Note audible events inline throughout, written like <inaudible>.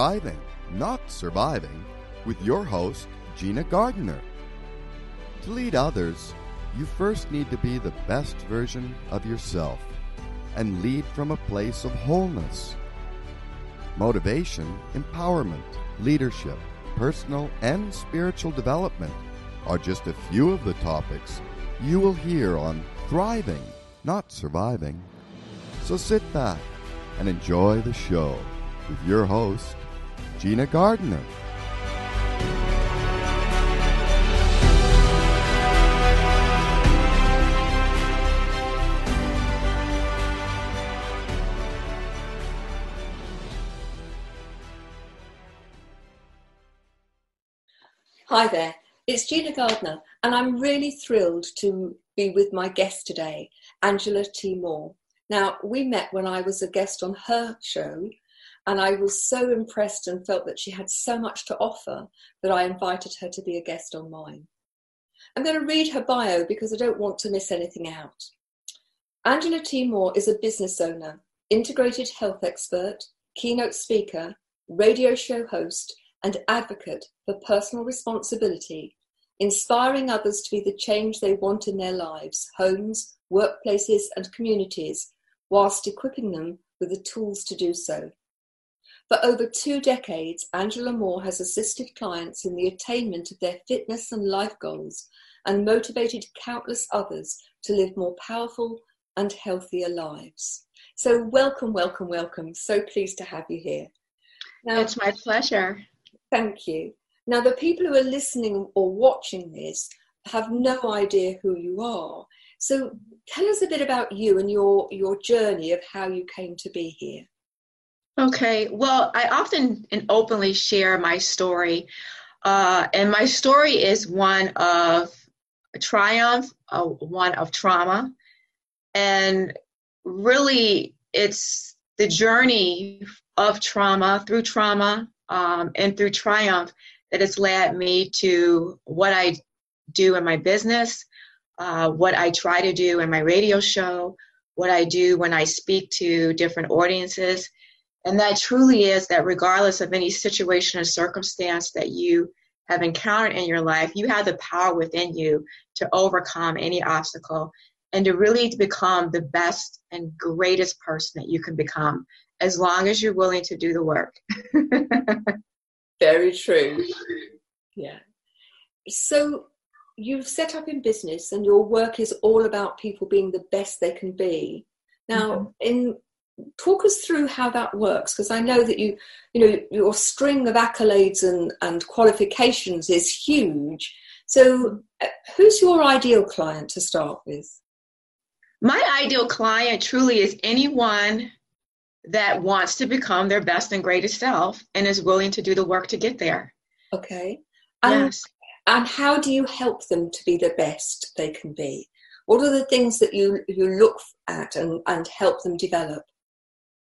Thriving, Not Surviving, with your host, Gina Gardner. To lead others, you first need to be the best version of yourself and lead from a place of wholeness. Motivation, empowerment, leadership, personal and spiritual development are just a few of the topics you will hear on Thriving, Not Surviving. So sit back and enjoy the show with your host, Gina Gardner. Hi there, it's Gina Gardner, and I'm really thrilled to be with my guest today, Angela T. Moore. Now, we met when I was a guest on her show, and I was so impressed and felt that she had so much to offer that I invited her to be a guest on mine. I'm going to read her bio because I don't want to miss anything out. Angela T. Moore is a business owner, integrated health expert, keynote speaker, radio show host, and advocate for personal responsibility, inspiring others to be the change they want in their lives, homes, workplaces, and communities, whilst equipping them with the tools to do so. For over two decades, Angela Moore has assisted clients in the attainment of their fitness and life goals and motivated countless others to live more powerful and healthier lives. So, welcome, welcome, welcome. So pleased to have you here. Now, it's my pleasure. Thank you. Now, the people who are listening or watching this have no idea who you are. So, tell us a bit about you and your, your journey of how you came to be here. Okay, well, I often and openly share my story. Uh, and my story is one of triumph, uh, one of trauma. And really, it's the journey of trauma through trauma um, and through triumph that has led me to what I do in my business, uh, what I try to do in my radio show, what I do when I speak to different audiences. And that truly is that regardless of any situation or circumstance that you have encountered in your life, you have the power within you to overcome any obstacle and to really become the best and greatest person that you can become as long as you're willing to do the work. <laughs> Very true. Yeah. So you've set up in business and your work is all about people being the best they can be. Now, mm-hmm. in talk us through how that works because I know that you you know your string of accolades and and qualifications is huge. So uh, who's your ideal client to start with? My ideal client truly is anyone that wants to become their best and greatest self and is willing to do the work to get there. Okay. And, yes. And how do you help them to be the best they can be? What are the things that you, you look at and, and help them develop?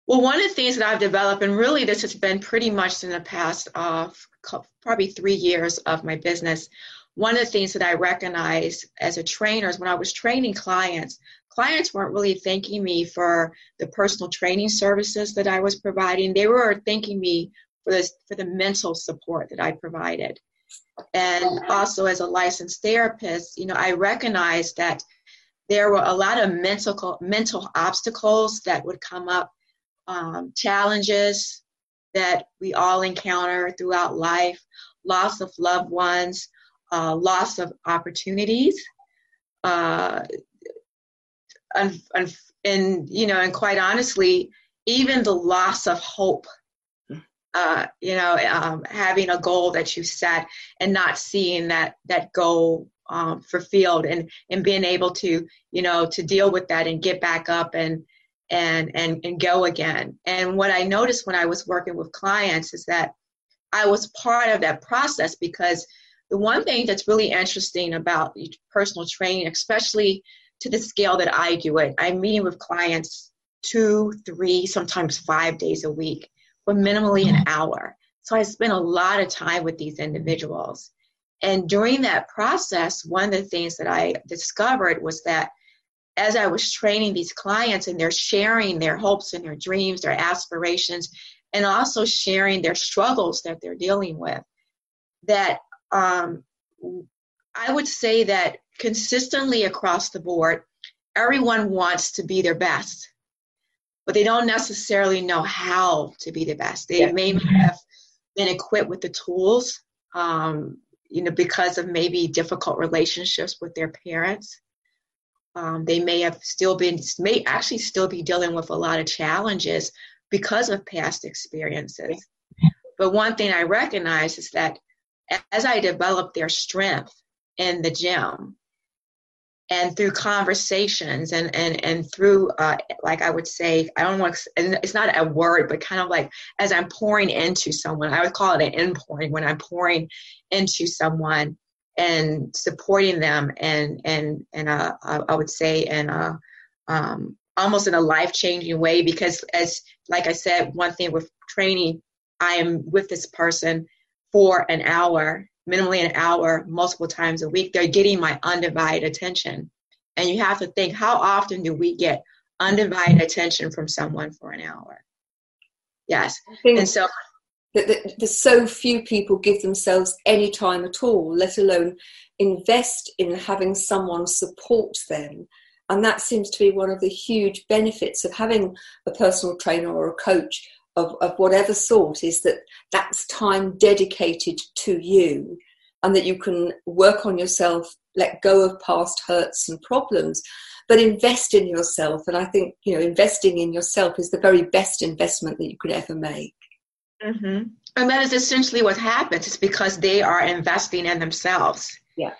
Well, one of the things that I've developed, and really this has been pretty much in the past uh, of probably three years of my business, one of the things that I recognize as a trainer is when I was training clients, clients weren't really thanking me for the personal training services that I was providing. They were thanking me for this for the mental support that I provided. And also as a licensed therapist, you know, I recognized that there were a lot of mental mental obstacles that would come up, um, challenges that we all encounter throughout life, loss of loved ones, uh, loss of opportunities, uh, and, and, you know, and quite honestly, even the loss of hope. Uh, you know, um, having a goal that you set and not seeing that that goal um, fulfilled, and and being able to, you know, to deal with that and get back up and and and and go again. And what I noticed when I was working with clients is that I was part of that process because the one thing that's really interesting about personal training, especially to the scale that I do it, I'm meeting with clients two, three, sometimes five days a week for minimally an mm-hmm. hour. So I spend a lot of time with these individuals. And during that process, one of the things that I discovered was that as I was training these clients and they're sharing their hopes and their dreams, their aspirations, and also sharing their struggles that they're dealing with. That um, I would say that consistently across the board, everyone wants to be their best, but they don't necessarily know how to be the best. They yeah. may have been equipped with the tools, um, you know, because of maybe difficult relationships with their parents. Um, they may have still been, may actually still be dealing with a lot of challenges because of past experiences. But one thing I recognize is that as I develop their strength in the gym, and through conversations and and and through uh, like I would say I don't want to, it's not a word but kind of like as I'm pouring into someone I would call it an in pouring when I'm pouring into someone and supporting them and and and uh, I would say in a um, almost in a life changing way because as like I said one thing with training I am with this person for an hour minimally an hour multiple times a week. They're getting my undivided attention. And you have to think how often do we get undivided attention from someone for an hour? Yes. And so that, that so few people give themselves any time at all let alone invest in having someone support them and that seems to be one of the huge benefits of having a personal trainer or a coach of, of whatever sort is that that's time dedicated to you and that you can work on yourself, let go of past hurts and problems, but invest in yourself. And I think, you know, investing in yourself is the very best investment that you could ever make. Mm-hmm. And that is essentially what happens. It's because they are investing in themselves. Yeah.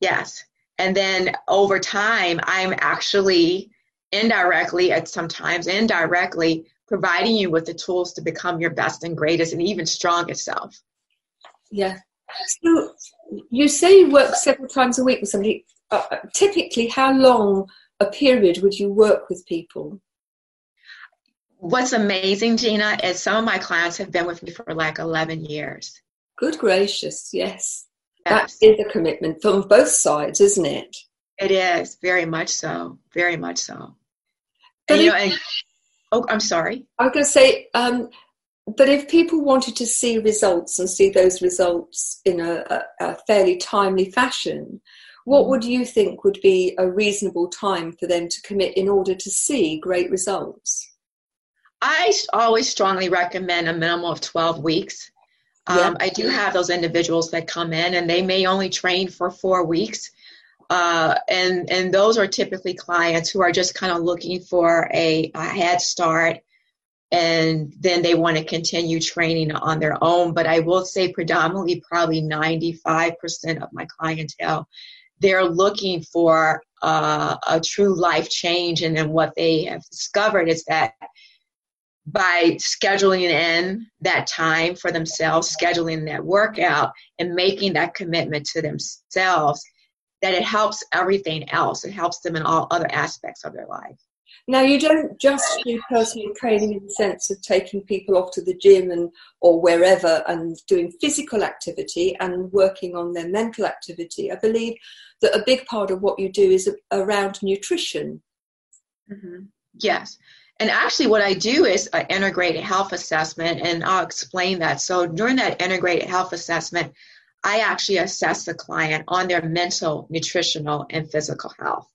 Yes. And then over time, I'm actually indirectly, at sometimes indirectly, providing you with the tools to become your best and greatest and even strongest self. Yeah. So you say you work several times a week with somebody. Uh, uh, typically, how long a period would you work with people? What's amazing, Gina, is some of my clients have been with me for like 11 years. Good gracious, yes. yes. That is a commitment from both sides, isn't it? It is, very much so. Very much so. And, you know, and, oh, I'm sorry. I was going to say, um, but if people wanted to see results and see those results in a, a, a, fairly timely fashion, what mm-hmm. would you think would be a reasonable time for them to commit in order to see great results? I always strongly recommend a minimum of 12 weeks. Um, I do have those individuals that come in and they may only train for four weeks. Uh, and, and those are typically clients who are just kind of looking for a, a head start and then they want to continue training on their own. But I will say, predominantly, probably 95% of my clientele, they're looking for uh, a true life change. And then what they have discovered is that by scheduling in that time for themselves, scheduling that workout, and making that commitment to themselves, that it helps everything else. It helps them in all other aspects of their life. Now, you don't just do personal training in the sense of taking people off to the gym and or wherever and doing physical activity and working on their mental activity. I believe that a big part of what you do is around nutrition. Mm-hmm. Yes. And actually, what I do is an integrated health assessment, and I'll explain that. So, during that integrated health assessment, I actually assess the client on their mental, nutritional, and physical health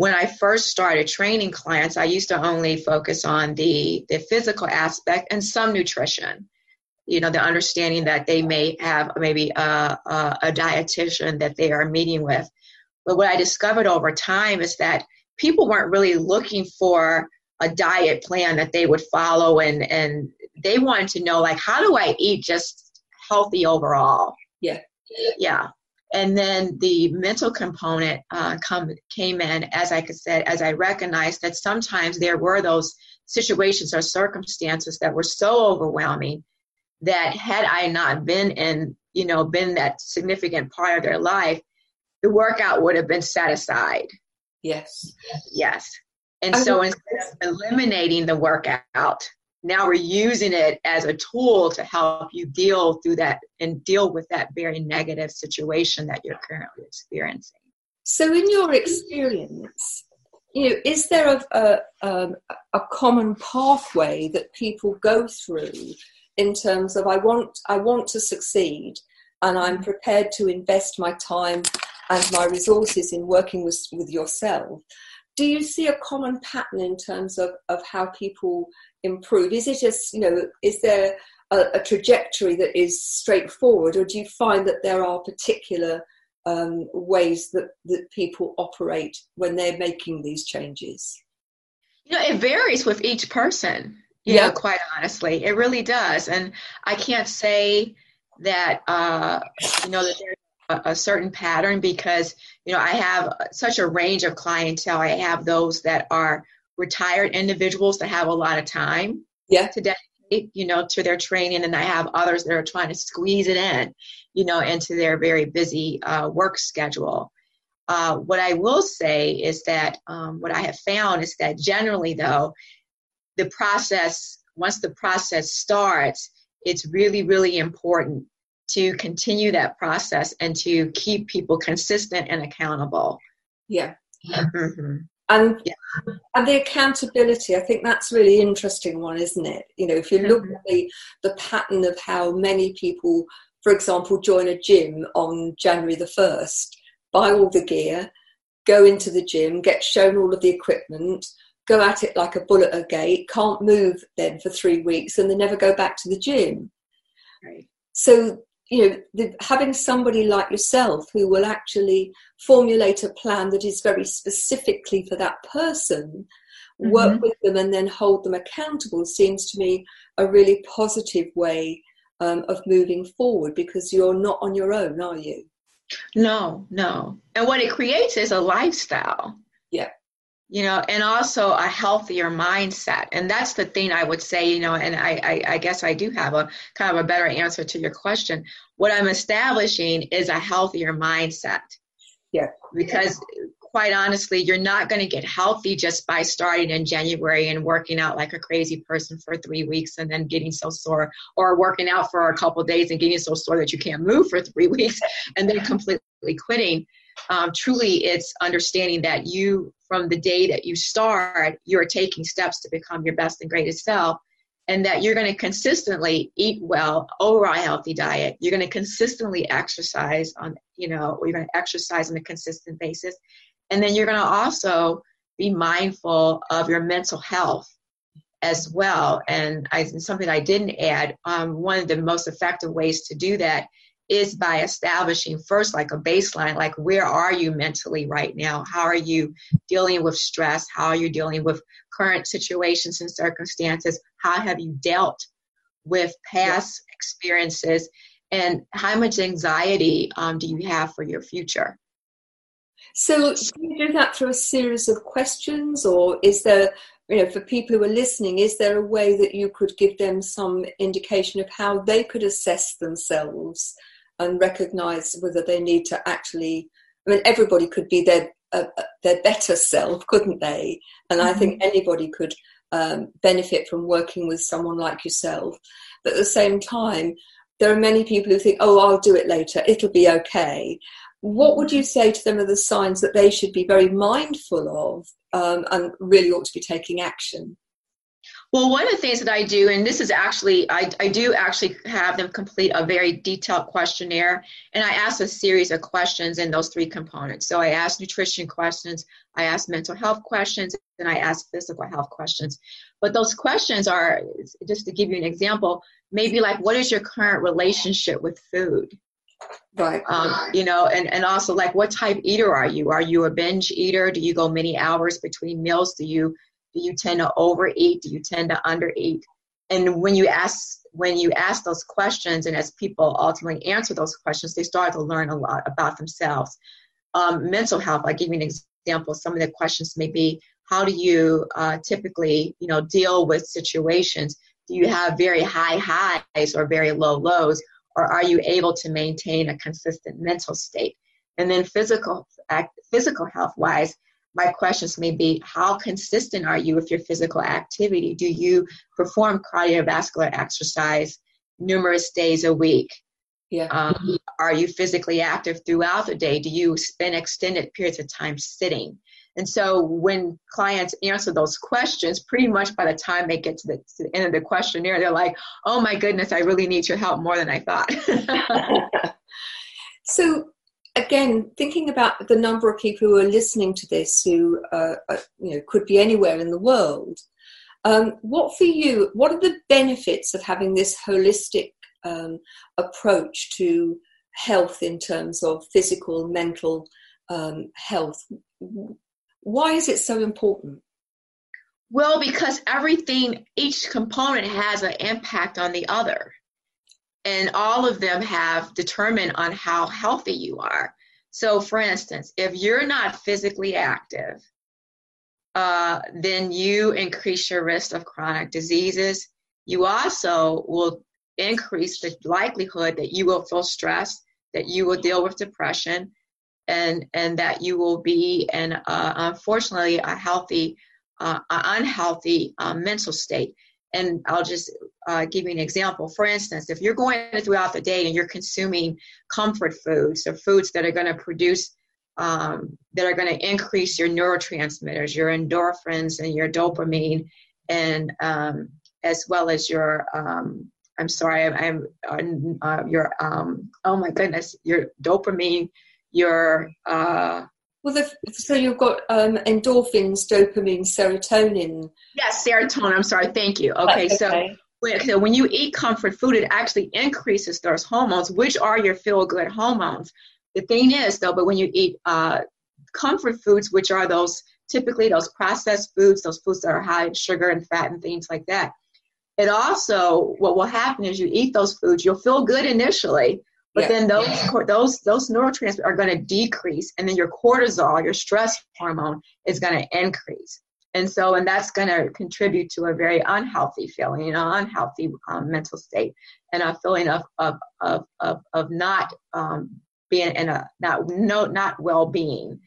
when I first started training clients, I used to only focus on the, the physical aspect and some nutrition. You know, the understanding that they may have maybe a, a, a dietitian that they are meeting with. But what I discovered over time is that people weren't really looking for a diet plan that they would follow and, and they wanted to know like how do I eat just healthy overall? Yeah. Yeah and then the mental component uh, come came in as I could say as I recognized that sometimes there were those situations or circumstances that were so overwhelming that had I not been in you know been that significant part of their life, the workout would have been set aside. Yes. Yes. And so instead of eliminating the workout, now we're using it as a tool to help you deal through that and deal with that very negative situation that you're currently experiencing. So, in your experience, you know, is there a, a, um, a common pathway that people go through in terms of I want I want to succeed and I'm mm-hmm. prepared to invest my time and my resources in working with, with yourself. Do you see a common pattern in terms of, of how people improve? Is it just, you know, is there a, a trajectory that is straightforward, or do you find that there are particular um, ways that, that people operate when they're making these changes? You know, it varies with each person. yeah, know, quite honestly, it really does. And I can't say that uh, you know that there's a, a certain pattern because you know I have such a range of clientele. I have those that are retired individuals that have a lot of time yeah. to dedicate, you know, to their training, and I have others that are trying to squeeze it in, you know, into their very busy uh, work schedule. Uh, what I will say is that um, what I have found is that generally, though, the process, once the process starts, it's really, really important to continue that process and to keep people consistent and accountable. Yeah. Mm-hmm. And yeah. and the accountability, I think that's really interesting one, isn't it? You know, if you look mm-hmm. at the, the pattern of how many people, for example, join a gym on January the first, buy all the gear, go into the gym, get shown all of the equipment, go at it like a bull at a gate, can't move then for three weeks, and they never go back to the gym. Right. So you know, the, having somebody like yourself who will actually formulate a plan that is very specifically for that person, mm-hmm. work with them, and then hold them accountable seems to me a really positive way um, of moving forward because you're not on your own, are you? No, no. And what it creates is a lifestyle. Yeah you know and also a healthier mindset. And that's the thing i would say you know and I, I, I guess i do have a kind of a better answer to your question. What i'm establishing is a healthier mindset. Yeah. Because quite honestly you're not going to get healthy just by starting in january and working out like a crazy person for three weeks and then getting so sore or working out for a couple days and getting so sore that you can't move for three <laughs> weeks and then completely quitting. Um, truly it's understanding that you from the day that you start you're taking steps to become your best and greatest self and that you're going to consistently eat well over a healthy diet. You're going to consistently exercise on you know you're going to exercise on a consistent basis. And then you're going to also be mindful of your mental health as well. And I, something i didn't add um, one of the most effective ways to do that is by establishing first like a baseline like where are you mentally right now? How are you dealing with stress? How are you dealing with current situations and circumstances? How have you dealt with past yeah. experiences? And how much anxiety um, do you have for your future? So do you do that through a series of questions or is there you know for people who are listening is there a way that you could give them some indication of how they could assess themselves and recognize whether they need to actually i mean everybody could be their uh, uh their better self couldn't they? And i think mm-hmm. anybody could um, benefit from working with someone like yourself. But at the same time there are many people who think oh i'll do it later. It'll be okay. What would you say to them are the signs that they should be very mindful of um, and really ought to be taking action well, one of the things that I do, and this is actually, I, I do actually have them complete a very detailed questionnaire, and I ask a series of questions in those three components. So I ask nutrition questions, I ask mental health questions, and I ask physical health questions. But those questions are, just to give you an example, maybe like, what is your current relationship with food? Right. Um, you know, and, and also like, what type eater are you? Are you a binge eater? Do you go many hours between meals? Do you do you tend to overeat? Do you tend to undereat? And when you ask when you ask those questions, and as people ultimately answer those questions, they start to learn a lot about themselves. Um, mental health. I give you an example. Some of the questions may be, how do you uh, typically, you know, deal with situations? Do you have very high highs or very low lows, or are you able to maintain a consistent mental state? And then physical, act physical health wise, my questions may be how consistent are you with your physical activity? Do you perform cardiovascular exercise numerous days a week? Yeah. Um, are you physically active throughout the day? Do you spend extended periods of time sitting? And so when clients answer those questions, pretty much by the time they get to the, to the end of the questionnaire, they're like, oh my goodness, I really need your help more than I thought. <laughs> <laughs> so again, thinking about the number of people who are listening to this who uh, uh, you know could be anywhere in the world, um, what for you? What are the benefits of having this holistic um, approach to health in terms of physical, mental um, health? Why is it so important? Well, because everything, each component has an impact on the other and all of them have determined on how healthy you are. So, for instance, if you're not physically active, uh, then you increase your risk of chronic diseases. You also will increase the likelihood that you will feel stress, that you will deal with depression, and and that you will be in, uh, unfortunately, a healthy, uh, unhealthy uh, mental state. And I'll just uh, give you an example. For instance, if you're going throughout the day and you're consuming comfort foods, or foods that are going to produce, um, that are going to increase your neurotransmitters, your endorphins and your dopamine, and um, as well as your, um, I'm sorry, I'm, I'm uh, your, um, oh my goodness, your dopamine, your, uh, well, the, so you've got um, endorphins, dopamine, serotonin. Yes, serotonin. I'm sorry. Thank you. Okay, okay. so when, so when you eat comfort food, it actually increases those hormones, which are your feel good hormones. The thing is, though, but when you eat uh, comfort foods, which are those typically those processed foods, those foods that are high in sugar and fat and things like that, it also what will happen is you eat those foods, you'll feel good initially, but yeah. then those those those neurotransmitters are going to decrease, and then your cortisol, your stress hormone, is going to increase. And so, and that's going to contribute to a very unhealthy feeling, an unhealthy um, mental state, and a feeling of of of of, of not um, being in a not no not well being.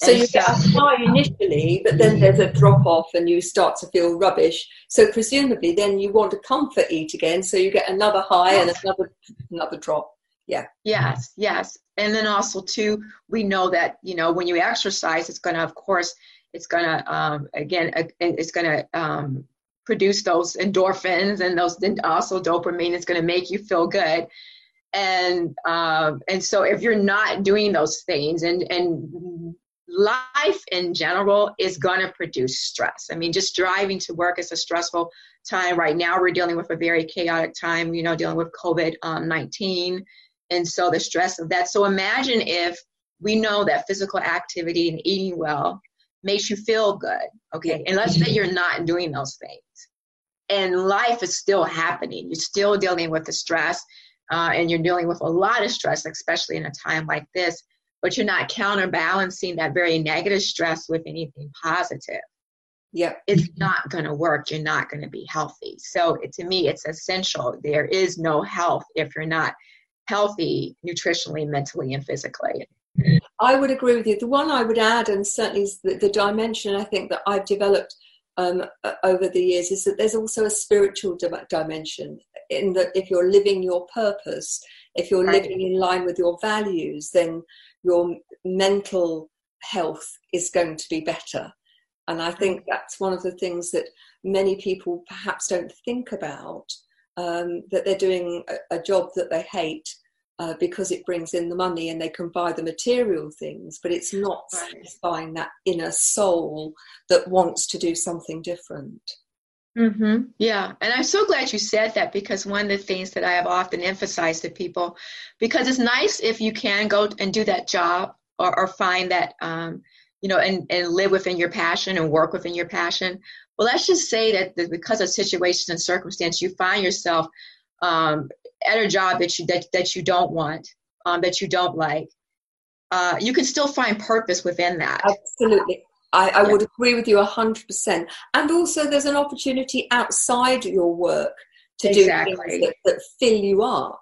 So and you get a high initially, but then there's a drop off and you start to feel rubbish. So presumably then you want to comfort eat again, so you get another high and another another drop yeah. Yes yes. And then also too we know that you know when you exercise it's going to of course it's going to um, again it's going to um, produce those endorphins and those then also dopamine it's going to make you feel good. And um, and so if you're not doing those things and and life in general is going to produce stress. I mean just driving to work is a stressful time. Right now we're dealing with a very chaotic time you know dealing with covid-19 um, and so the stress of that. So imagine if we know that physical activity and eating well makes you feel good, okay? And let's say you're not doing those things, and life is still happening. You're still dealing with the stress, uh, and you're dealing with a lot of stress, especially in a time like this. But you're not counterbalancing that very negative stress with anything positive. yep it's not going to work. You're not going to be healthy. So it, to me, it's essential. There is no health if you're not healthy nutritionally, mentally, and physically. I would agree with you. The one I would add, and certainly is the, the dimension I think that I've developed um, over the years, is that there's also a spiritual dimension. In that, if you're living your purpose, if you're right. living in line with your values, then your mental health is going to be better. And I think that's one of the things that many people perhaps don't think about um, that they're doing a, a, job that they hate uh, because it brings in the money and they can buy the material things, but it's not right. satisfying that inner soul that wants to do something different. Mm-hmm. Yeah, and I'm so glad you said that because one of the things that I have often emphasized to people, because it's nice if you can go and do that job or, or find that, um, you know, and, and live within your passion and work within your passion. Well, let's just say that, that because of situations and circumstance, you find yourself um, at a job that you that, that you don't want, um, that you don't like. Uh, you can still find purpose within that. Absolutely. I, I yeah. would agree with you 100%. And also, there's an opportunity outside your work to exactly. do things that, that fill you up.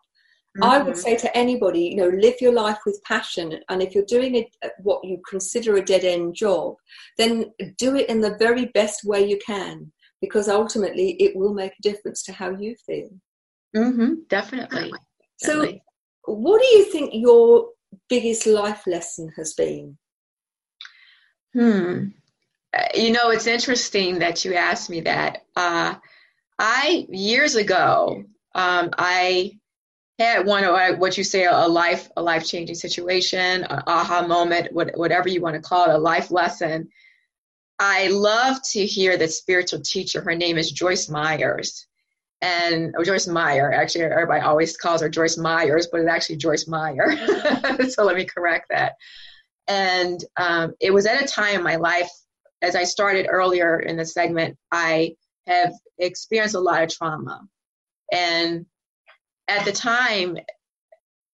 Mm-hmm. I would mm-hmm. say to anybody, you know, live your life with passion. And if you're doing a, what you consider a dead end job, then do it in the very best way you can, because ultimately it will make a difference to how you feel. Mm-hmm. Definitely. So, Definitely. what do you think your biggest life lesson has been? Hmm. Uh, you know, it's interesting that you asked me that. Uh, I years ago, um, I had one of what you say a life a life changing situation, an aha moment, whatever you want to call it, a life lesson. I love to hear the spiritual teacher. Her name is Joyce Myers, and oh, Joyce Meyer. Actually, everybody always calls her Joyce Myers, but it's actually Joyce Meyer. <laughs> so let me correct that. And um, it was at a time in my life, as I started earlier in the segment, I have experienced a lot of trauma, and at the time,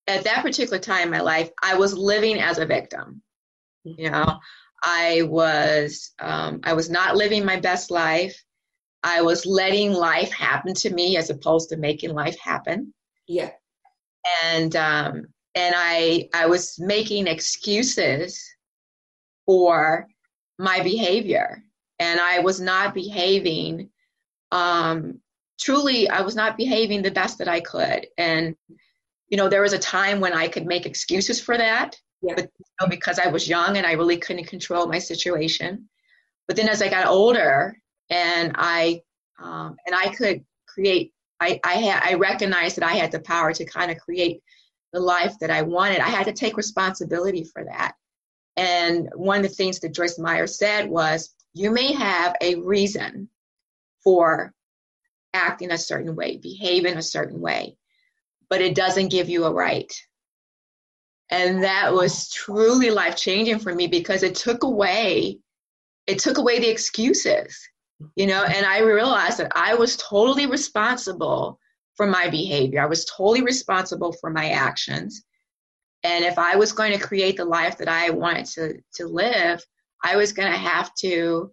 at that particular time in my life, I was living as a victim. You know, I was um, I was not living my best life. I was letting life happen to me as opposed to making life happen. Yeah. And um, and I I was making excuses for my behavior, and I was not behaving um, truly I was not behaving the best that I could. And, you know, there was a time when I could make excuses for that, yeah. but you know, because I was young and I really couldn't control my situation. But then as I got older and I um, and I could create, I I had I recognized that I had the power to kind of create the life that I wanted. I had to take responsibility for that. And one of the things that Joyce Meyer said was, you may have a reason for act in a certain way, behave in a certain way, but it doesn't give you a right. And that was truly life changing for me because it took away, it took away the excuses, you know, and I realized that I was totally responsible for my behavior. I was totally responsible for my actions. And if I was going to create the life that I wanted to, to live, I was going to have to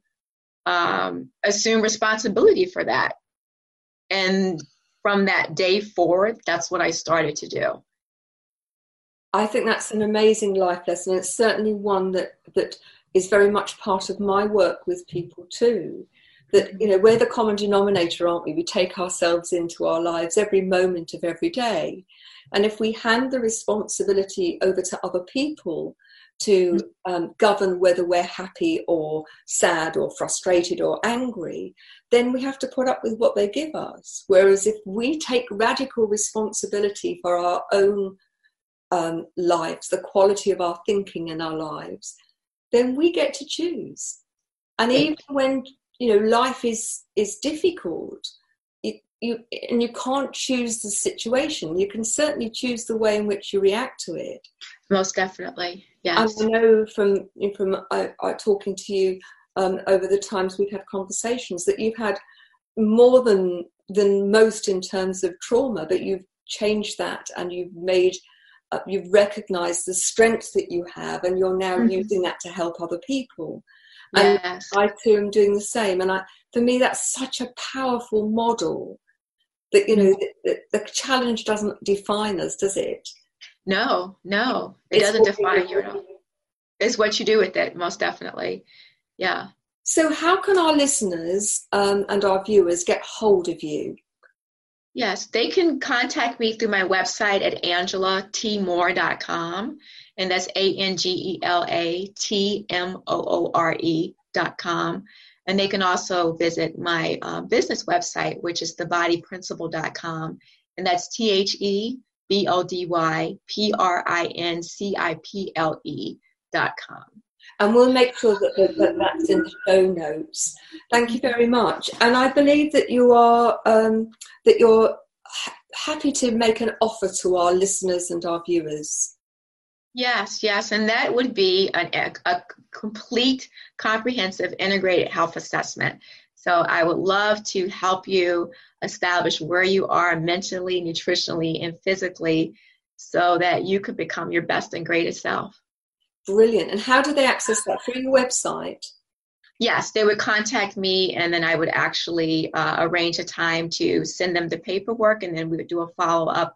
um, assume responsibility for that. And from that day forward, that's what I started to do. I think that's an amazing life lesson. It's certainly one that that is very much part of my work with people too. That you know, we're the common denominator, aren't we? We take ourselves into our lives every moment of every day. And if we hand the responsibility over to other people to um, govern whether we're happy or sad or frustrated or angry, then we have to put up with what they give us. Whereas if we take radical responsibility for our own um, lives, the quality of our thinking in our lives, then we get to choose. And even when you know life is is difficult, you, you and you can't choose the situation. You can certainly choose the way in which you react to it. Most definitely, yes. And I know from from uh, talking to you um, over the times we've had conversations that you've had more than than most in terms of trauma, but you've changed that and you've made uh, you've recognized the strength that you have, and you're now mm-hmm. using that to help other people. And yes. I too am doing the same. And I, for me, that's such a powerful model that you know mm-hmm. the, the challenge doesn't define us, does it? No, no, it it's doesn't define you at all. It's what you do with it, most definitely. Yeah. So, how can our listeners um, and our viewers get hold of you? Yes, they can contact me through my website at angelatmoore.com, and that's A N G E L A T M O O R E.com. And they can also visit my uh, business website, which is thebodyprinciple.com, and that's T H E B O D Y P R I N C I P L E dot com. And we'll make sure that, that, that, that's in the show notes. Thank you very much. And I believe that you are um, that you're ha- happy to make an offer to our listeners and our viewers. Yes, yes, and that would be an, a, a complete, comprehensive, integrated health assessment. So I would love to help you establish where you are mentally, nutritionally, and physically so that you could become your best and greatest self. Brilliant. And how do they access that? Through your website? Yes, they would contact me and then I would actually uh, arrange a time to send them the paperwork and then we would do a follow up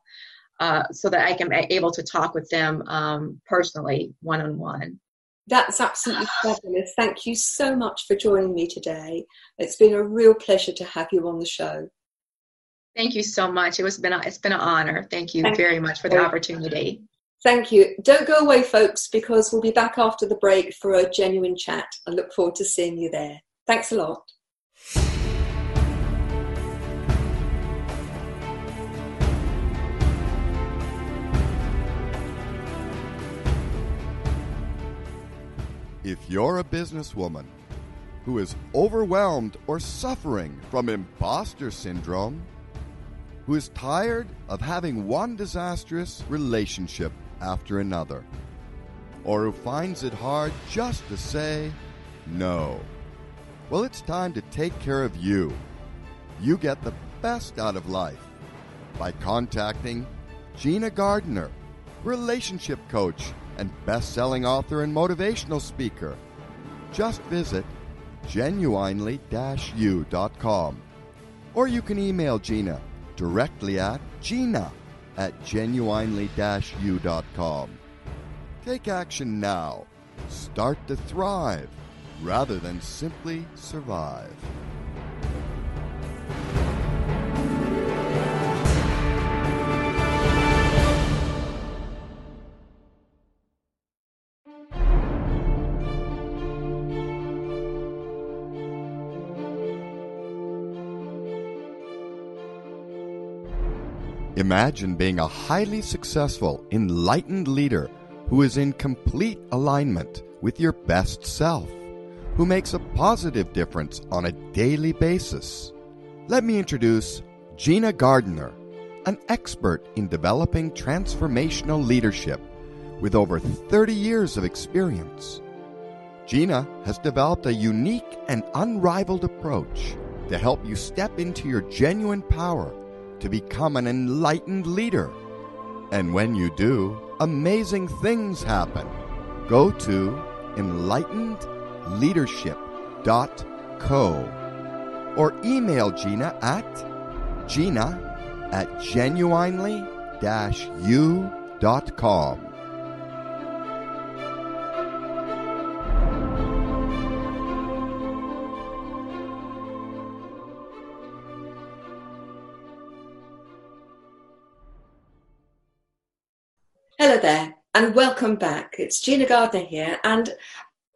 uh, so that I can be able to talk with them um, personally, one on one. That's absolutely fabulous. Thank you so much for joining me today. It's been a real pleasure to have you on the show. Thank you so much. It was been a, it's been an honor. Thank you Thank very much for the opportunity. Thank you. Don't go away, folks, because we'll be back after the break for a genuine chat. I look forward to seeing you there. Thanks a lot. If you're a businesswoman who is overwhelmed or suffering from imposter syndrome, who is tired of having one disastrous relationship after another, or who finds it hard just to say no. Well, it's time to take care of you. You get the best out of life by contacting Gina Gardner, relationship coach and best selling author and motivational speaker. Just visit genuinely u.com. Or you can email Gina directly at gina at genuinely u.com. Take action now. Start to thrive rather than simply survive. Imagine being a highly successful, enlightened leader who is in complete alignment with your best self, who makes a positive difference on a daily basis. Let me introduce Gina Gardner, an expert in developing transformational leadership with over 30 years of experience. Gina has developed a unique and unrivaled approach to help you step into your genuine power to become an enlightened leader. And when you do, amazing things happen. Go to enlightenedleadership.co or email Gina at gina at genuinely-u.com. and welcome back. It's Gina Gardner here, and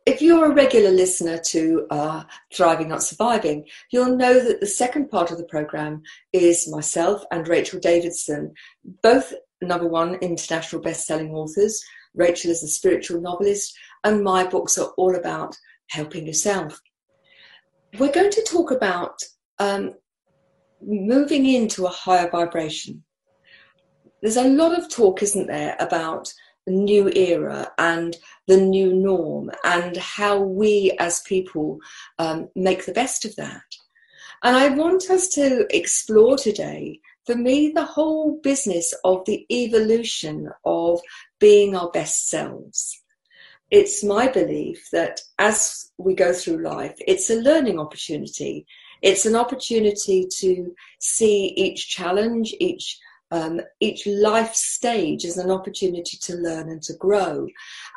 if you're a regular listener to uh, Thriving Not Surviving, you'll know that the second part of the program is myself and Rachel Davidson, both number one international best-selling authors. Rachel is a spiritual novelist, and my books are all about helping yourself. We're going to talk about um, moving into a higher vibration there's a lot of talk, isn't there, about new era and the new norm and how we as people um, make the best of that. And I want us to explore today, for me, the whole business of the evolution of being our best selves. It's my belief that as we go through life, it's a learning opportunity. It's an opportunity to see each challenge, each um, each life stage is an opportunity to learn and to grow.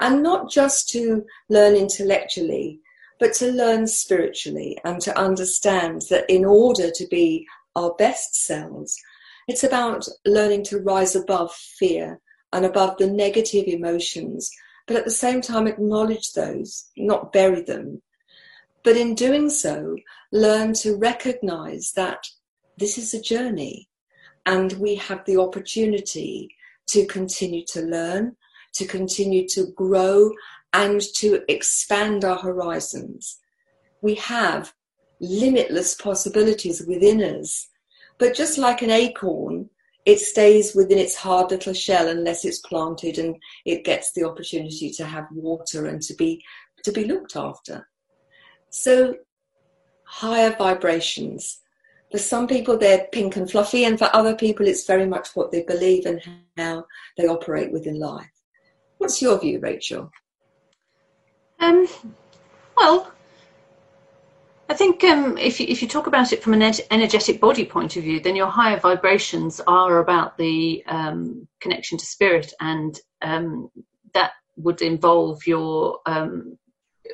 And not just to learn intellectually, but to learn spiritually and to understand that in order to be our best selves, it's about learning to rise above fear and above the negative emotions, but at the same time acknowledge those, not bury them. But in doing so, learn to recognize that this is a journey and we have the opportunity to continue to learn, to continue to grow, and to expand our horizons. We have limitless possibilities within us, but just like an acorn, it stays within its hard little shell unless it's planted and it gets the opportunity to have water and to be to be looked after. So higher vibrations for some people they're pink and fluffy and for other people it's very much what they believe and how they operate within life. What's your view rachel? Um, well I think um, if, you, if you talk about it from an energetic body point of view, then your higher vibrations are about the um, connection to spirit, and um, that would involve your um,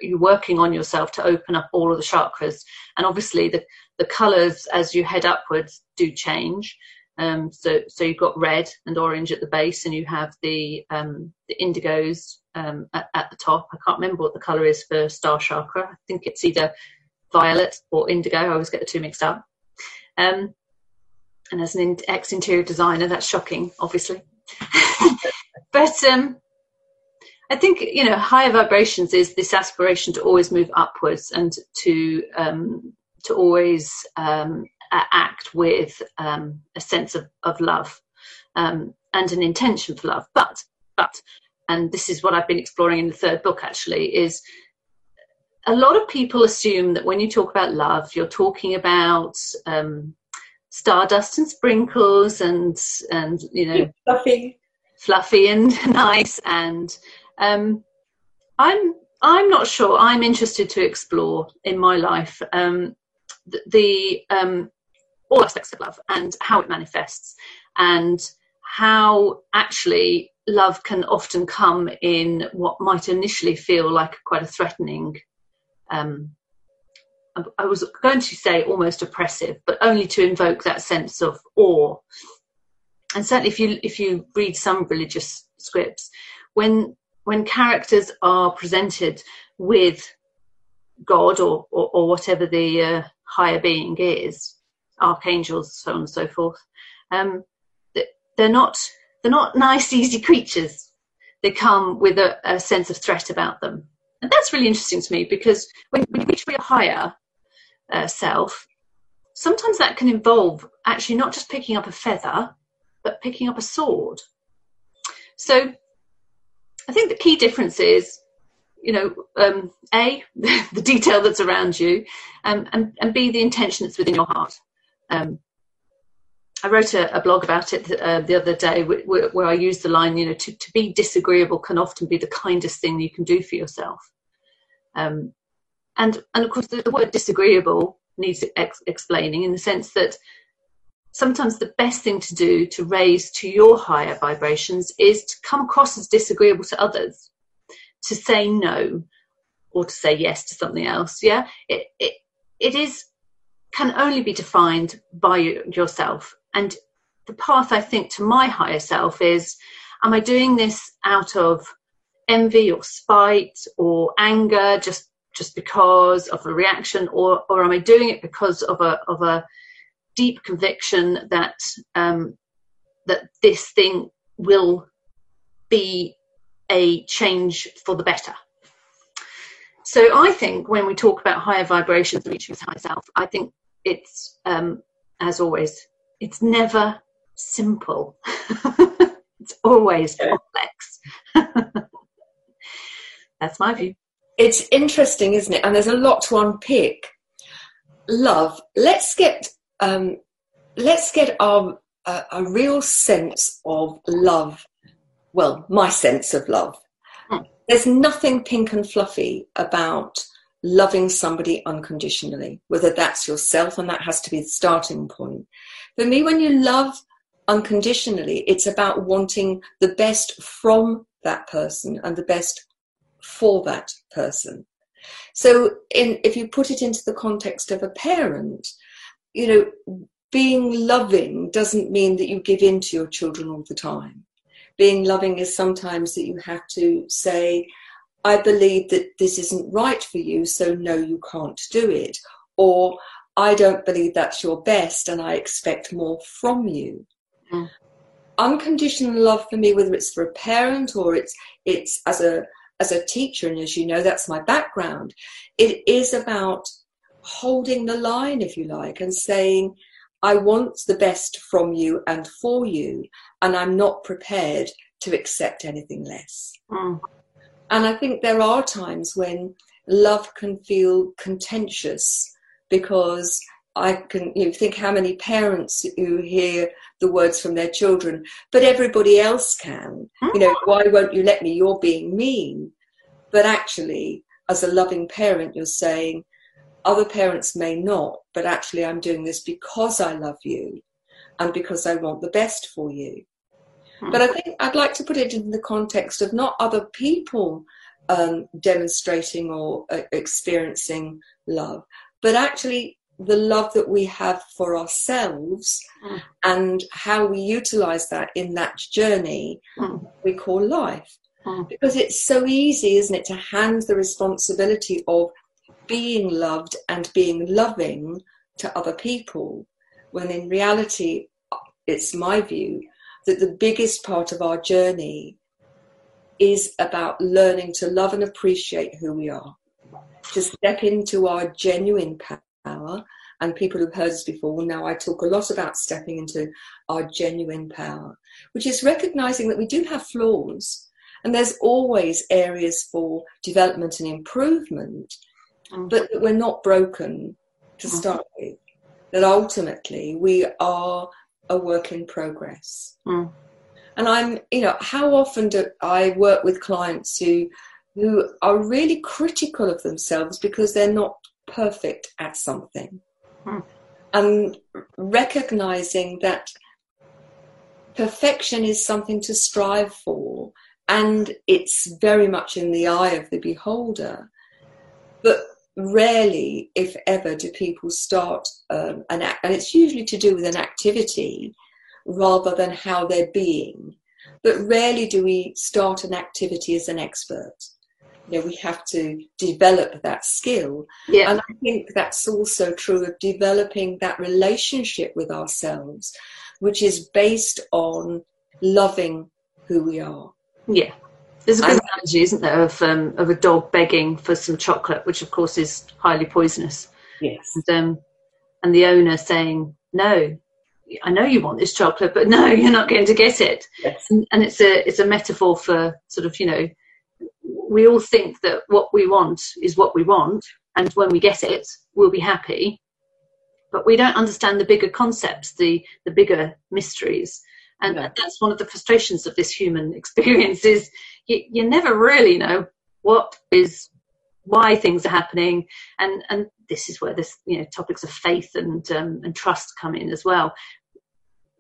you working on yourself to open up all of the chakras. And obviously, the the colors as you head upwards do change. Um, so, so you've got red and orange at the base, and you have the um, the indigos um, at, at, the top. I can't remember what the color is for star chakra. I think it's either violet or indigo. I always get the two mixed up. Um, and as an ex interior designer, that's shocking, obviously. <laughs> but um, I think you know higher vibrations is this aspiration to always move upwards and to um, to always um, act with um, a sense of, of love um, and an intention for love. But but and this is what I've been exploring in the third book actually is a lot of people assume that when you talk about love, you're talking about um, stardust and sprinkles and and you know fluffy, fluffy and <laughs> nice. And um, I'm I'm not sure. I'm interested to explore in my life um, the, the um, all aspects of love and how it manifests and how actually love can often come in what might initially feel like quite a threatening um, I was going to say almost oppressive, but only to invoke that sense of awe. And certainly, if you if you read some religious scripts, when when characters are presented with God or or, or whatever the uh, higher being is, archangels, so on and so forth, um, they're not they're not nice, <laughs> easy creatures. They come with a, a sense of threat about them. And that's really interesting to me because when, when you reach for your higher uh, self, sometimes that can involve actually not just picking up a feather, but picking up a sword. So I think the key difference is, you know, um, A, <laughs> the detail that's around you, um, and, and B, the intention that's within your heart. Um, I wrote a, a, blog about it uh, the other day where, where, I used the line, you know, to, to, be disagreeable can often be the kindest thing you can do for yourself. Um, and, and of course, the, the word disagreeable needs ex- explaining in the sense that sometimes the best thing to do to raise to your higher vibrations is to come across as disagreeable to others, to say no or to say yes to something else. Yeah, it, it, it is can only be defined by yourself. And the path I think to my higher self is am I doing this out of envy or spite or anger just just because of a reaction? Or or am I doing it because of a of a deep conviction that um, that this thing will be a change for the better. So I think when we talk about higher vibrations reaching high self, I think it's um, as always it's never simple. <laughs> it's always complex. <laughs> That's my view. It's interesting, isn't it? And there's a lot to unpick. Love. Let's get um, let's get our uh, a real sense of love. Well, my sense of love. Hmm. There's nothing pink and fluffy about loving somebody unconditionally, whether that's yourself, and that has to be the starting point. For me, when you love unconditionally, it's about wanting the best from that person and the best for that person. So, in, if you put it into the context of a parent, you know, being loving doesn't mean that you give in to your children all the time. Being loving is sometimes that you have to say, I believe that this isn't right for you, so no, you can't do it. Or I don't believe that's your best and I expect more from you. Mm. Unconditional love for me, whether it's for a parent or it's it's as a as a teacher, and as you know, that's my background, it is about holding the line, if you like, and saying, I want the best from you and for you, and I'm not prepared to accept anything less. Mm. And I think there are times when love can feel contentious because I can you know, think how many parents who hear the words from their children, but everybody else can. You know, why won't you let me? You're being mean. But actually, as a loving parent, you're saying, other parents may not, but actually, I'm doing this because I love you and because I want the best for you. But I think I'd like to put it in the context of not other people um, demonstrating or uh, experiencing love, but actually the love that we have for ourselves Mm. and how we utilize that in that journey Mm. we call life. Mm. Because it's so easy, isn't it, to hand the responsibility of being loved and being loving to other people, when in reality, it's my view that the biggest part of our journey is about learning to love and appreciate who we are, to step into our genuine power. And people who've heard us before now I talk a lot about stepping into our genuine power, which is recognizing that we do have flaws and there's always areas for development and improvement, Mm. but that we're not broken to Mhm. start with. That ultimately we are a work in progress. Mm. And I'm, you know, how often do I work with clients who who are really critical of themselves because they're not perfect at something. Hmm. And recognizing that perfection is something to strive for and it's very much in the eye of the beholder. But rarely, if ever, do people start um, an act, and it's usually to do with an activity rather than how they're being. But rarely do we start an activity as an expert. You know, we have to develop that skill. Yeah. And I think that's also true of developing that relationship with ourselves, which is based on loving who we are. Yeah. There's a good analogy, isn't there, of um, of a dog begging for some chocolate, which of course is highly poisonous, Yes. and um, and the owner saying, "No, I know you want this chocolate, but no, <laughs> you're not going to get it." Yes. And, and it's a it's a metaphor for sort of you know, we all think that what we want is what we want, and when we get it, we'll be happy. But we don't understand the bigger concepts, the the bigger mysteries, and No. that's one of the frustrations of this human <laughs> experience is you, you never really know what is why things are happening. And and this is where this you know topics of faith and um, and trust come in as well.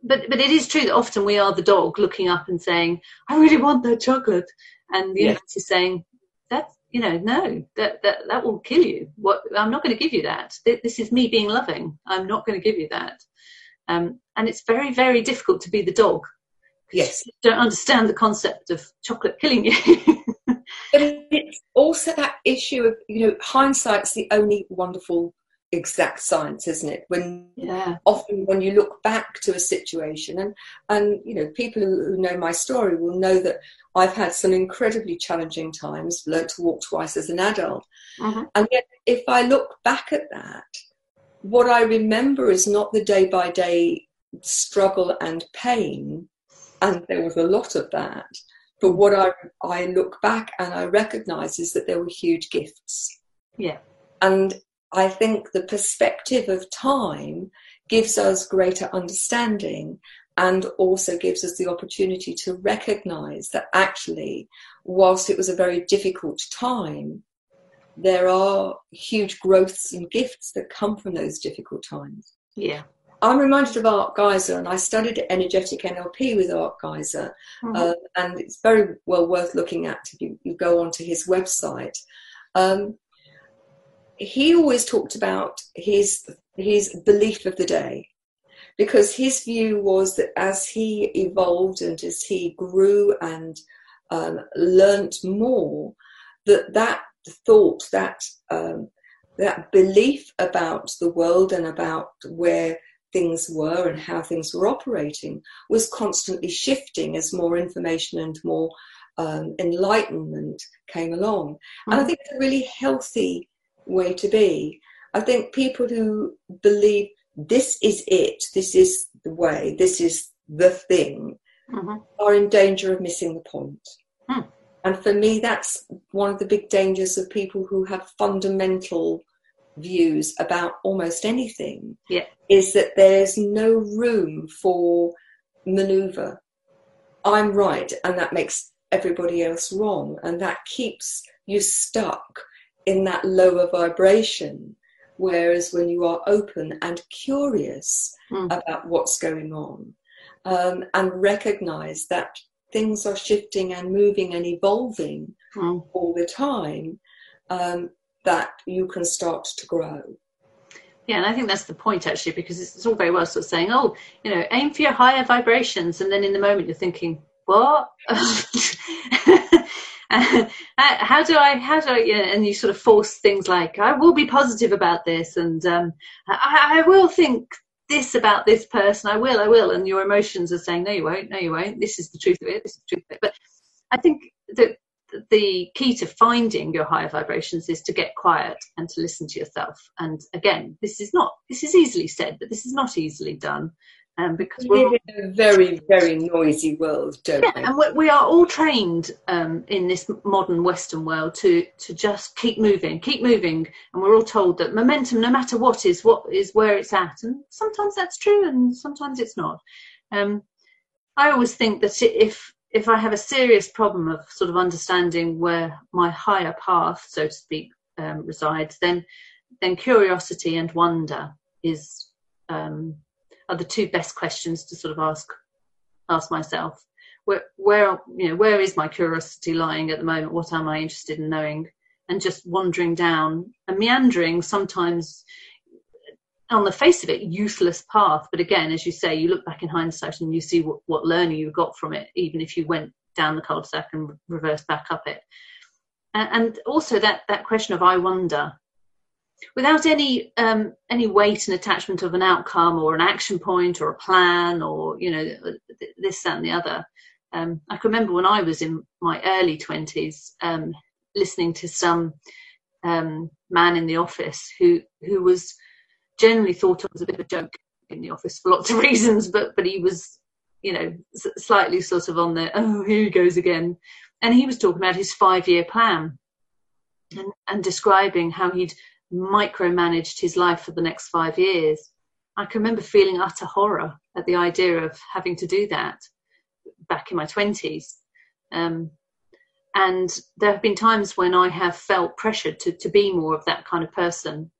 But but it is true that often we are the dog looking up and saying i really want that chocolate. And the Yeah. universe is saying that you know no that that that will kill you. What i'm not going to give you that. This is me being loving. I'm not going to give you that. Um, and it's very very difficult to be the dog Yes. don't understand the concept of chocolate killing you <laughs> But it's also that issue of, you know, hindsight's the only wonderful exact science, isn't it? When yeah often when you look back to a situation and and you know people who, who know my story will know that i've had some incredibly challenging times learned to walk twice as an adult Mhm. and yet if i look back at that what i remember is not the day by day struggle and pain and there was a lot of that. But what i i look back and i recognize is that there were huge gifts. Yeah. And I think the perspective of time gives us greater understanding and also gives us the opportunity to recognize that actually, whilst it was a very difficult time, there are huge growths and gifts that come from those difficult times. yeah I'm reminded of Art Giser, and I studied energetic NLP with Art Giser, Mhm. uh, and it's very well worth looking at if you, you go onto his website. Um, he always talked about his his belief of the day, because his view was that as he evolved and as he grew and um, learnt more, that that thought that um, that belief about the world and about where things were and how things were operating was constantly shifting as more information and more um, enlightenment came along. And I Mhm. think it's a really healthy way to be. I think people who believe this is it, this is the way, this is the thing, Mhm. are in danger of missing the point. Hmm. And for me, that's one of the big dangers of people who have fundamental views about almost anything. Yeah. Is that there's no room for maneuver. I'm right, and that makes everybody else wrong, and that keeps you stuck in that lower vibration. Whereas when you are open and curious Hmm. about what's going on, um, and recognize that things are shifting and moving and evolving Mm. all the time, um, that you can start to grow. Yeah, and I think that's the point actually, because it's, all very well sort of saying, oh, you know, aim for your higher vibrations, and then in the moment you're thinking, what? <laughs> how do I, how do I, you know, and you sort of force things like, I will be positive about this, and um, I, I will think this about this person, I will, I will, and your emotions are saying, no, you won't, no, you won't, this is the truth of it, this is the truth of it. But I think that the key to finding your higher vibrations is to get quiet and to listen to yourself. And again, this is not this is easily said, but this is not easily done. Um, because we live in a very, very noisy world, don't yeah, we? And we are all trained um, in this modern Western world to to just keep moving, keep moving, and we're all told that momentum, no matter what, is what is where it's at. And sometimes that's true, and sometimes it's not. Um, I always think that if if I have a serious problem of sort of understanding where my higher path, so to speak, um, resides, then then curiosity and wonder is um, are the two best questions to sort of ask ask myself. Where where you know where is my curiosity lying at the moment? What am I interested in knowing? And just wandering down and meandering sometimes on the face of it, useless path. But again, as you say, you look back in hindsight and you see what, what learning you got from it, even if you went down the cul-de-sac and reversed back up it. And, and also that, that question of I wonder, without any um, any weight and attachment of an outcome or an action point or a plan or you know this that and the other. Um, I can remember when I was in my early twenties, um, listening to some um, man in the office who who was generally thought of as a bit of a joke in the office for lots of <laughs> reasons, but but he was, you know, slightly sort of on the oh here he goes again, and he was talking about his five year plan, and and describing how he'd micromanaged his life for the next five years. I can remember feeling utter horror at the idea of having to do that back in my twenties. Um, and there have been times when I have felt pressured to, to be more of that kind of person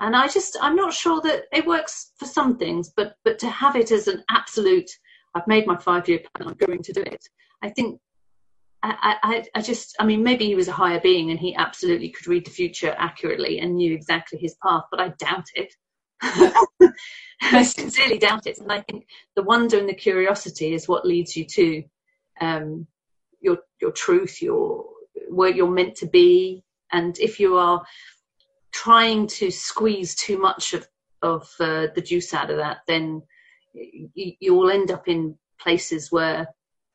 and I just I'm not sure that it works for some things, but but to have it as an absolute, I've made my five year plan, I'm going to do it. I think I, I, I just, I mean, maybe he was a higher being and he absolutely could read the future accurately and knew exactly his path, but I doubt it. <laughs> I sincerely doubt it. And I think the wonder and the curiosity is what leads you to um, your your truth, your where you're meant to be. And if you are trying to squeeze too much of of uh, the juice out of that, then you, will end up in places where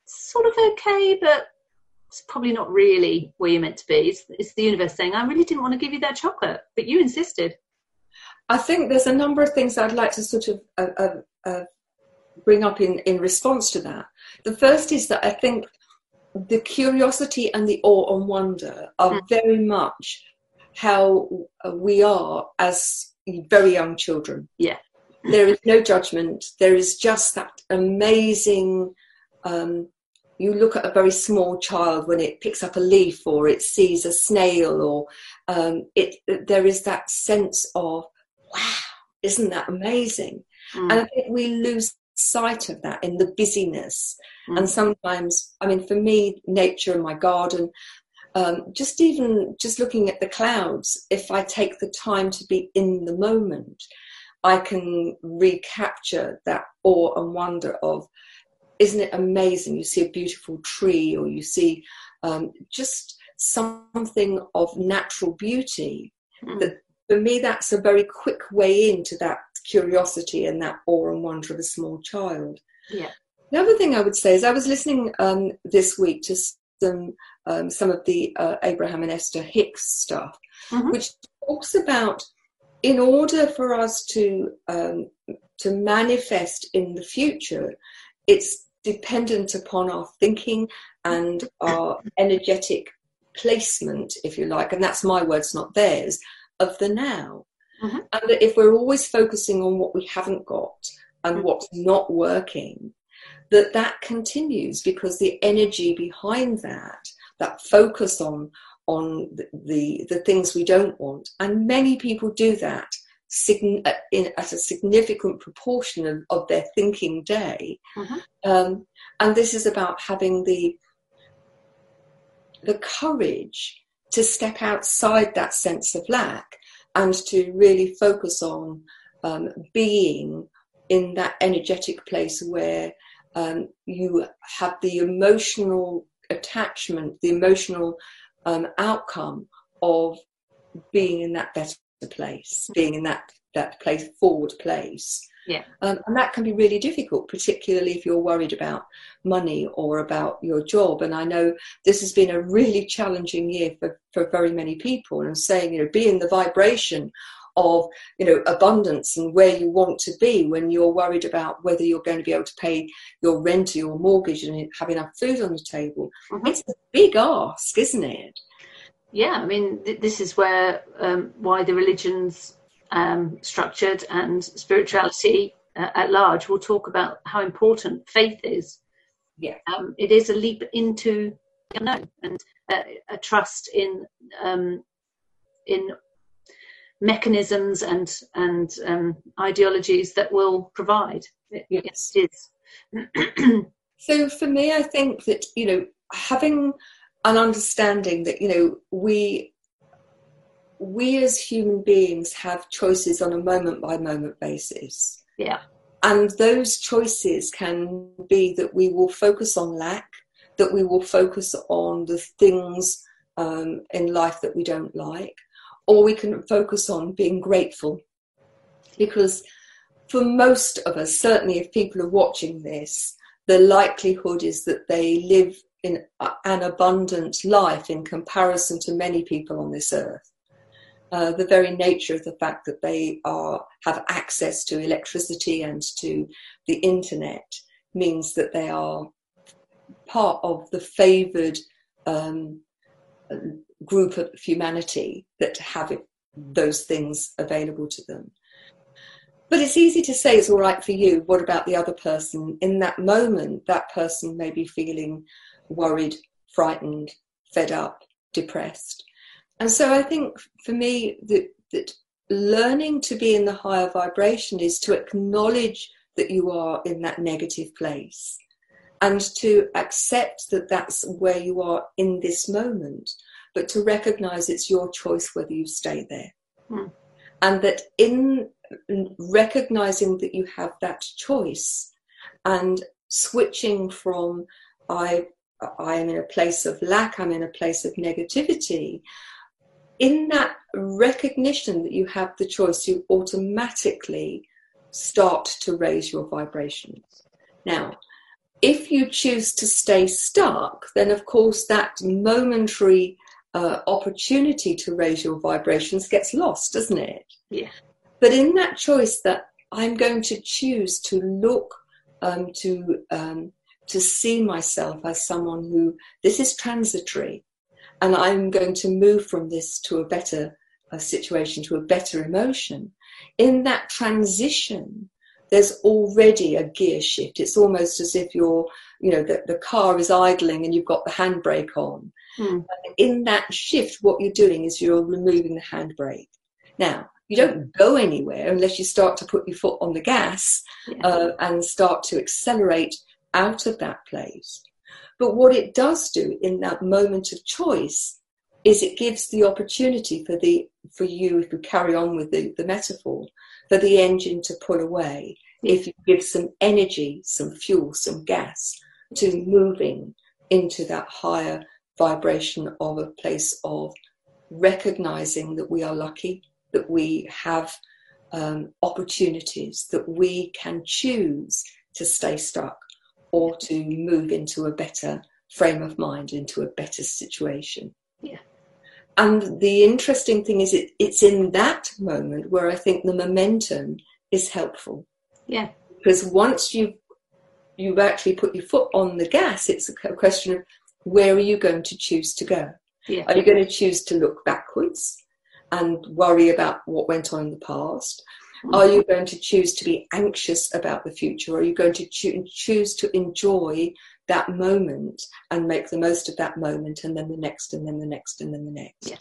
it's sort of okay, but it's probably not really where you're meant to be. It's, it's the universe saying, I really didn't want to give you that chocolate, but you insisted. I think there's a number of things I'd like to sort of uh, uh, uh, bring up in, in response to that. The first is that I think the curiosity and the awe and wonder are mm. very much how we are as very young children. Yeah. There is no judgment. There is just that amazing. Um, you look at a very small child when it picks up a leaf or it sees a snail, or um, it. There is that sense of wow, isn't that amazing? Mm. And I think we lose sight of that in the busyness. Mm. And sometimes, I mean, for me, nature and my garden, um, just even just looking at the clouds, if I take the time to be in the moment, I can recapture that awe and wonder of, isn't it amazing? You see a beautiful tree, or you see um, just something of natural beauty. Mm. That for me, that's a very quick way into that curiosity and that awe and wonder of a small child. Yeah. The other thing I would say is I was listening um, this week to some um, some of the uh, Abraham and Esther Hicks stuff, mm-hmm. which talks about in order for us to um, to manifest in the future, it's dependent upon our thinking and our energetic placement, if you like, and that's my words, not theirs, of the now. Mm-hmm. And if we're always focusing on what we haven't got and mm-hmm. what's not working, that that continues because the energy behind that that focus on on the, the, the things we don't want. And many people do that in, at a significant proportion of, of their thinking day. Mm-hmm. Um, and this is about having the the courage to step outside that sense of lack and to really focus on um, being in that energetic place where um, you have the emotional attachment, the emotional um, outcome of being in that better place, being in that that place, forward place. Yeah. Um, and that can be really difficult, particularly if you're worried about money or about your job. And I know this has been a really challenging year for, for very many people. And I'm saying, you know, be in the vibration of you know abundance and where you want to be when you're worried about whether you're going to be able to pay your rent or your mortgage and have enough food on the table. Mm-hmm. it's a big ask isn't it? Yeah i mean th- this is where um, why the religions um, structured and spirituality uh, at large. Will talk about how important faith is. Yeah. Um, it is a leap into the unknown and uh, a trust in um, in mechanisms and and um, ideologies that will provide. It, yes, it is. <clears throat> so for me, I think that you know having an understanding that you know we we as human beings have choices on a moment by moment basis. Yeah. And those choices can be that we will focus on lack, that we will focus on the things um, in life that we don't like, or we can focus on being grateful. Because for most of us, certainly if people are watching this, the likelihood is that they live in an abundant life in comparison to many people on this earth. Uh, the very nature of the fact that they are have access to electricity and to the internet means that they are part of the favoured um, group of humanity that have it, mm. those things available to them. But it's easy to say it's all right for you. What about the other person? In that moment, that person may be feeling worried, frightened, fed up, depressed. And so I think for me that, that learning to be in the higher vibration is to acknowledge that you are in that negative place and to accept that that's where you are in this moment but to recognize it's your choice whether you stay there. Hmm. And that in recognizing that you have that choice and switching from I I am in a place of lack, I'm in a place of negativity, in that recognition that you have the choice, you automatically start to raise your vibrations. Now, if you choose to stay stuck, then of course that momentary uh, opportunity to raise your vibrations gets lost, doesn't it? Yeah. But in that choice that I'm going to choose to look um, to um, to see myself as someone who this is transitory, and I'm going to move from this to a better a situation, to a better emotion. In that transition, there's already a gear shift. It's almost as if you're, you know, the, the car is idling and you've got the handbrake on. Hmm. In that shift, what you're doing is you're removing the handbrake. Now, you don't go anywhere unless you start to put your foot on the gas yeah. uh, and start to accelerate out of that place. But what it does do in that moment of choice is it gives the opportunity for the for you, if you carry on with the, the metaphor, for the engine to pull away. If you give some energy, some fuel, some gas to moving into that higher vibration of a place of recognizing that we are lucky, that we have um, opportunities, that we can choose to stay stuck or to move into a better frame of mind, into a better situation. Yeah. And the interesting thing is, it, it's in that moment where I think the momentum is helpful. Yeah. Because once you you've actually put your foot on the gas, it's a question of where are you going to choose to go? Yeah. Are you going to choose to look backwards and worry about what went on in the past? Mm-hmm. Are you going to choose to be anxious about the future? Or are you going to cho- choose to enjoy that moment and make the most of that moment and then the next and then the next and then the next? Yeah.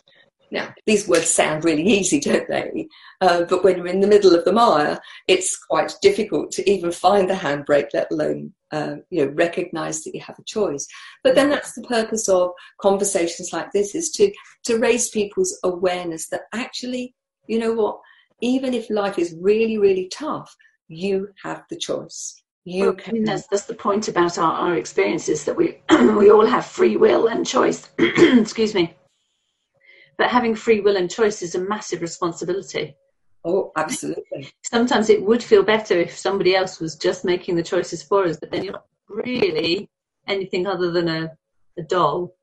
Now, these words sound really easy, don't they? Uh, but when you're in the middle of the mire, it's quite difficult to even find the handbrake, let alone uh, you know recognize that you have a choice. But then that's the purpose of conversations like this: is to to raise people's awareness that actually you know what? Even if life is really, really tough, you have the choice. You well, can. That's, that's the point about our, our experiences that we <clears throat> we all have free will and choice. <clears throat> Excuse me. But having free will and choice is a massive responsibility. Oh, absolutely. Sometimes it would feel better if somebody else was just making the choices for us, but then you're not really anything other than a, a doll.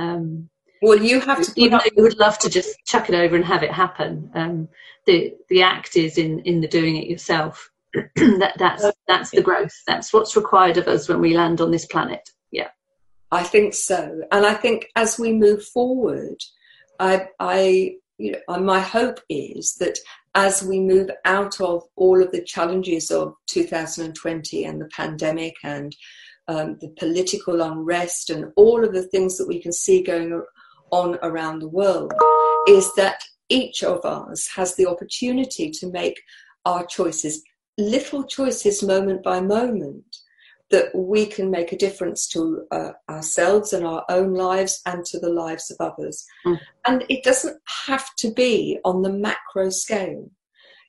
Um, well, you have to. Even though you would love to just chuck it over and have it happen, um, the the act is in in the doing it yourself. <clears throat> that that's that's the growth. That's what's required of us when we land on this planet. Yeah, I think so, and I think as we move forward, I I you know my hope is that as we move out of all of the challenges of 2020 and the pandemic and um, the political unrest and all of the things that we can see going on around the world, is that each of us has the opportunity to make our choices, little choices moment by moment, that we can make a difference to uh, ourselves and our own lives and to the lives of others. Mm. And it doesn't have to be on the macro scale.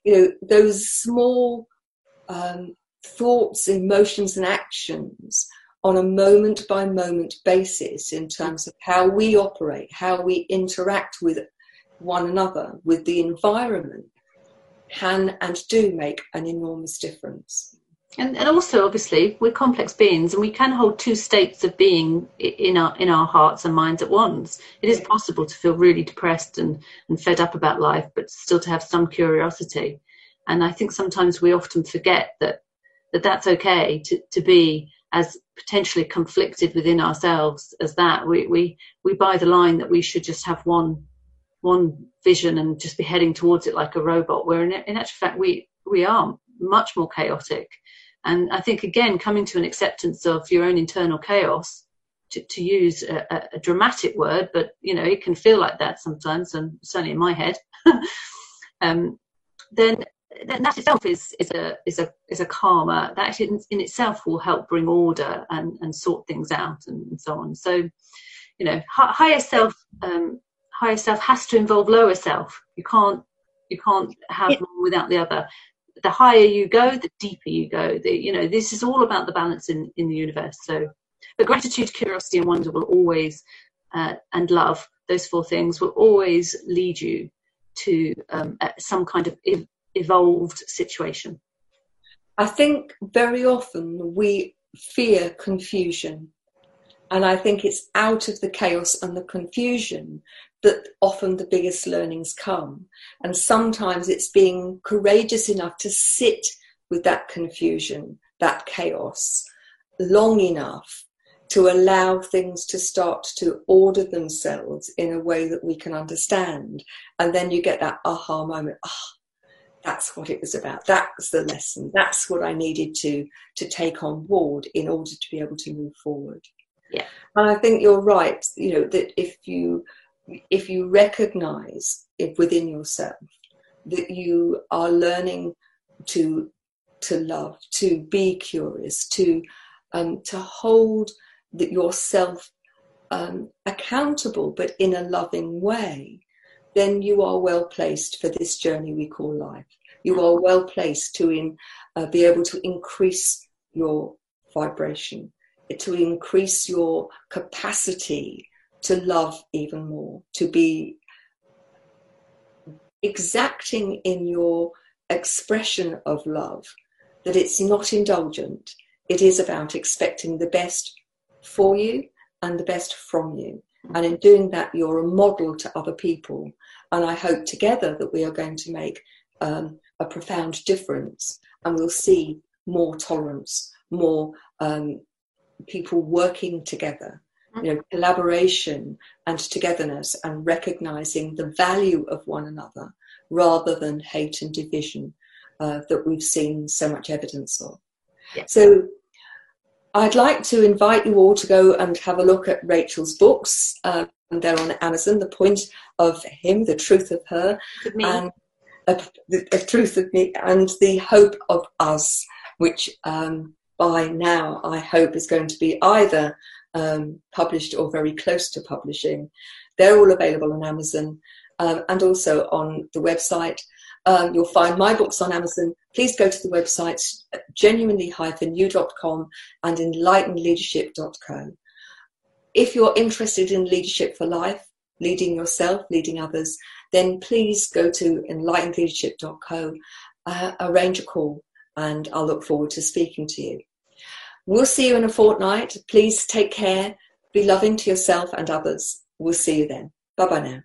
You know, those small um, thoughts, emotions, and actions on a moment by moment basis in terms of how we operate, how we interact with one another, with the environment, can and do make an enormous difference. And, and also, obviously, we're complex beings, and we can hold two states of being in our in our hearts and minds at once. It is possible to feel really depressed and, and fed up about life, but still to have some curiosity. And I think sometimes we often forget that that that's okay to, to be as potentially conflicted within ourselves as that. We we we buy the line that we should just have one one vision and just be heading towards it like a robot. Where in, in actual fact we we are much more chaotic and I think, again, coming to an acceptance of your own internal chaos, to, to use a, a, dramatic word, but you know, it can feel like that sometimes, and certainly in my head, <laughs> um, then, then that itself is, is a is a is a karma that in, in itself will help bring order and, and sort things out and, and so on. So, you know, higher self um, higher self has to involve lower self. You can't you can't have one without the other the higher you go, the deeper you go. The, you know, this is all about the balance in, in the universe. So, but gratitude, curiosity, and wonder will always, uh, and love, those four things will always lead you to um, some kind of ev- evolved situation. I think very often we fear confusion. And I think it's out of the chaos and the confusion that often the biggest learnings come. And sometimes it's being courageous enough to sit with that confusion, that chaos, long enough to allow things to start to order themselves in a way that we can understand. And then you get that aha moment. Ah, oh, that's what it was about. That's the lesson. That's what I needed to to take on board in order to be able to move forward. Yeah. And I think you're right, you know, that if you if you recognize it within yourself that you are learning to to love, to be curious, to um, to hold that yourself um, accountable, but in a loving way, then you are well placed for this journey we call life. You are well placed to in, uh, be able to increase your vibration, to increase your capacity to love even more, to be exacting in your expression of love, that it's not indulgent. It is about expecting the best for you and the best from you. And in doing that, you're a model to other people. And I hope together that we are going to make um, a profound difference and we'll see more tolerance, more um, people working together you know, collaboration and togetherness and recognizing the value of one another rather than hate and division uh, that we've seen so much evidence of. Yeah. So I'd like to invite you all to go and have a look at Rachel's books. Uh, and they're on Amazon. The point of him, the truth of her, and a, the, a truth of me, and the hope of us, which um, by now I hope is going to be either um, published or very close to publishing. They're all available on Amazon. um, and also on the website. Um, you'll find my books on Amazon. Please go to the website genuinely-you.com and enlightenedleadership.co. If you're interested in leadership for life, leading yourself, leading others, then please go to enlightenedleadership.co, uh, arrange a call, and I'll look forward to speaking to you. We'll see you in a fortnight. Please take care. Be loving to yourself and others. We'll see you then. Bye bye now.